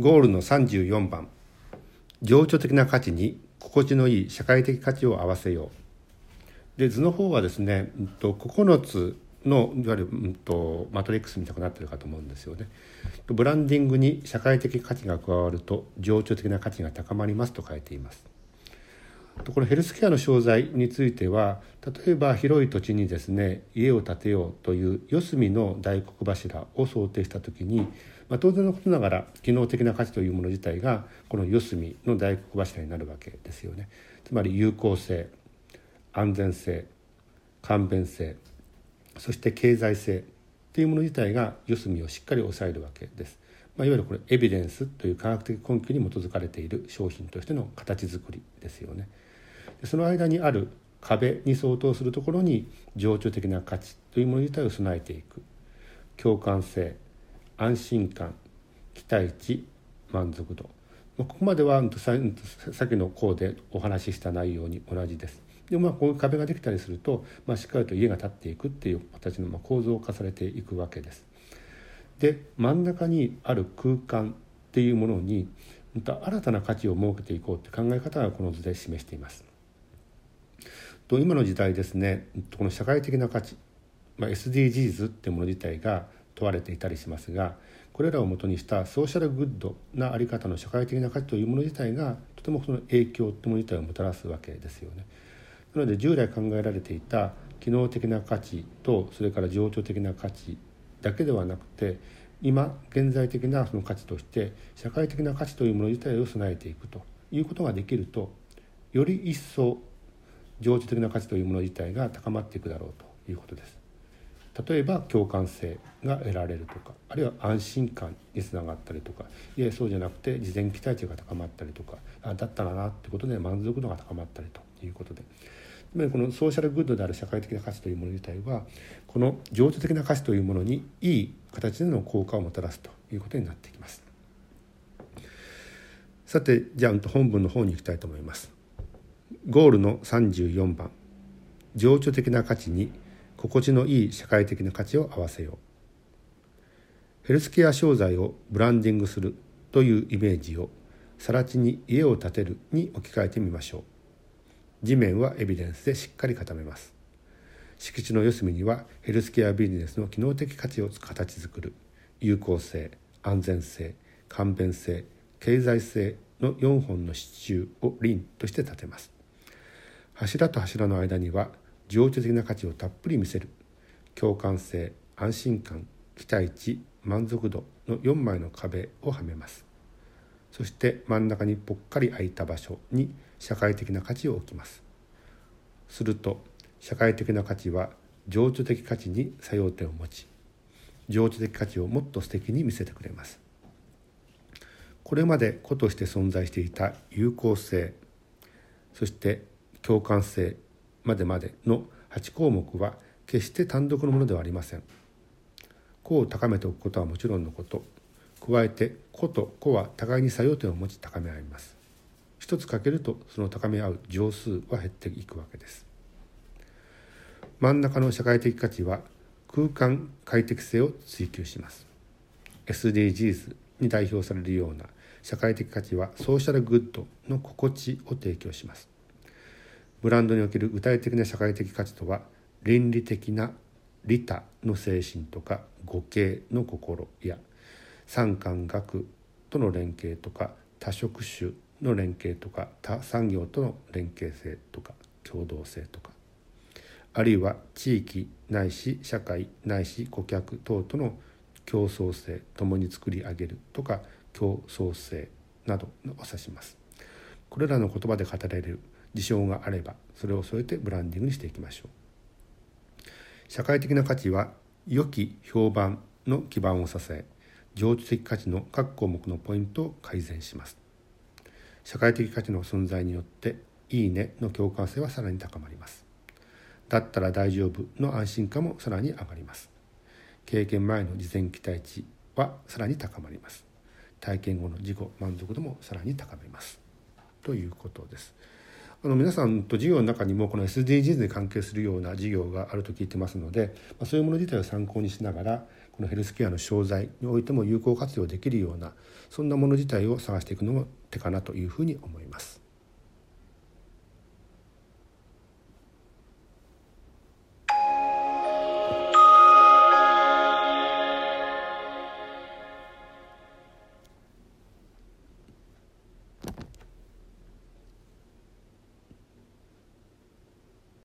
ゴールの34番情緒的な価値に心地のいい社会的価値を合わせようで図の方はですね、うん、と9つのいわゆる、うんと、マトリックスみたくなってるかと思うんですよね。ブランディングに社会的価値が加わると情緒的な価値が高まりますと書いています。このヘルスケアの商材については例えば広い土地にですね家を建てようという四隅の大黒柱を想定した時に、まあ、当然のことながら機能的な価値というもの自体がこの四隅の大黒柱になるわけですよね。つまり有効性安全性簡便性そして経済性というもの自体が四隅をしっかり抑えるわけです。まあ、いわゆるこれエビデンスという科学的根拠に基づかれている商品としての形作りですよね。その間にある壁に相当するところに情緒的な価値というもの自体を備えていく共感性安心感期待値満足度ここまではさっきの項でお話しした内容に同じです。でまあこういう壁ができたりすると、まあ、しっかりと家が建っていくっていう形の構造化されていくわけです。で真ん中にある空間っていうものに新たな価値を設けていこうって考え方がこの図で示しています。と今の時代ですねこの社会的な価値、まあ、SDGs っていうもの自体が問われていたりしますがこれらをもとにしたソーシャルグッドなあり方の社会的な価値というもの自体がとてもその影響っていうもの自体をもたらすわけですよね。なので従来考えられていた機能的な価値とそれから情緒的な価値だけではなくて今現在的なその価値として社会的な価値というもの自体を備えていくということができるとより一層情緒的な価値というもの自体が高まっていくだろうということです。例えば共感性が得られるとかあるいは安心感につながったりとかいやそうじゃなくて事前期待値が高まったりとかあだったらなってことで満足度が高まったりということでつまりこのソーシャルグッドである社会的な価値というもの自体はこの情緒的な価値というものにいい形での効果をもたらすということになってきます。さてじゃあ本文の方に行きたいと思います。ゴールの34番。情緒的な価値に心地のいい社会的な価値を合わせよう。ヘルスケア商材をブランディングするというイメージを更地に家を建てるに置き換えてみましょう。地面はエビデンスでしっかり固めます。敷地の四隅にはヘルスケアビジネスの機能的価値を形作る。有効性安全性簡便性経済性の4本の支柱を輪として立てます。柱と柱の間には情緒的な価値をたっぷり見せる。共感性安心感期待値満足度の4枚の壁をはめます。そして真ん中にぽっかり空いた場所に社会的な価値を置きます。すると社会的な価値は情緒的価値に作用点を持ち情緒的価値をもっと素敵に見せてくれます。これまで個として存在していた有効性そして共感性までまでの8項目は決して単独のものではありません。個を高めておくことはもちろんのこと加えて個と個は互いに作用点を持ち高め合います。一つかけるとその高め合う乗数は減っていくわけです。真ん中の社会的価値は空間快適性を追求します。SDGs に代表されるような社会的価値はソーシャルグッドの心地を提供します。ブランドにおける具体的な社会的価値とは倫理的な利他の精神とか互恵の心や産官学との連携とか多職種の連携とか他産業との連携性とか共同性とかあるいは地域ないし社会ないし顧客等との競争性ともに作り上げるとか競争性などを指します。これらの言葉で語られる事象があればそれを添えてブランディングにしていきましょう。社会的な価値は良き評判の基盤を支え情緒的価値の各項目のポイントを改善します。社会的価値の存在によっていいねの共感性はさらに高まります。だったら大丈夫の安心感もさらに上がります。経験前の事前期待値はさらに高まります。体験後の自己満足度もさらに高めます。ということです。あの皆さんと授業の中にもこの SDGs に関係するような授業があると聞いてますので、まあ、そういうもの自体を参考にしながらこのヘルスケアの商材においても有効活用できるようなそんなもの自体を探していくのも手かなというふうに思います。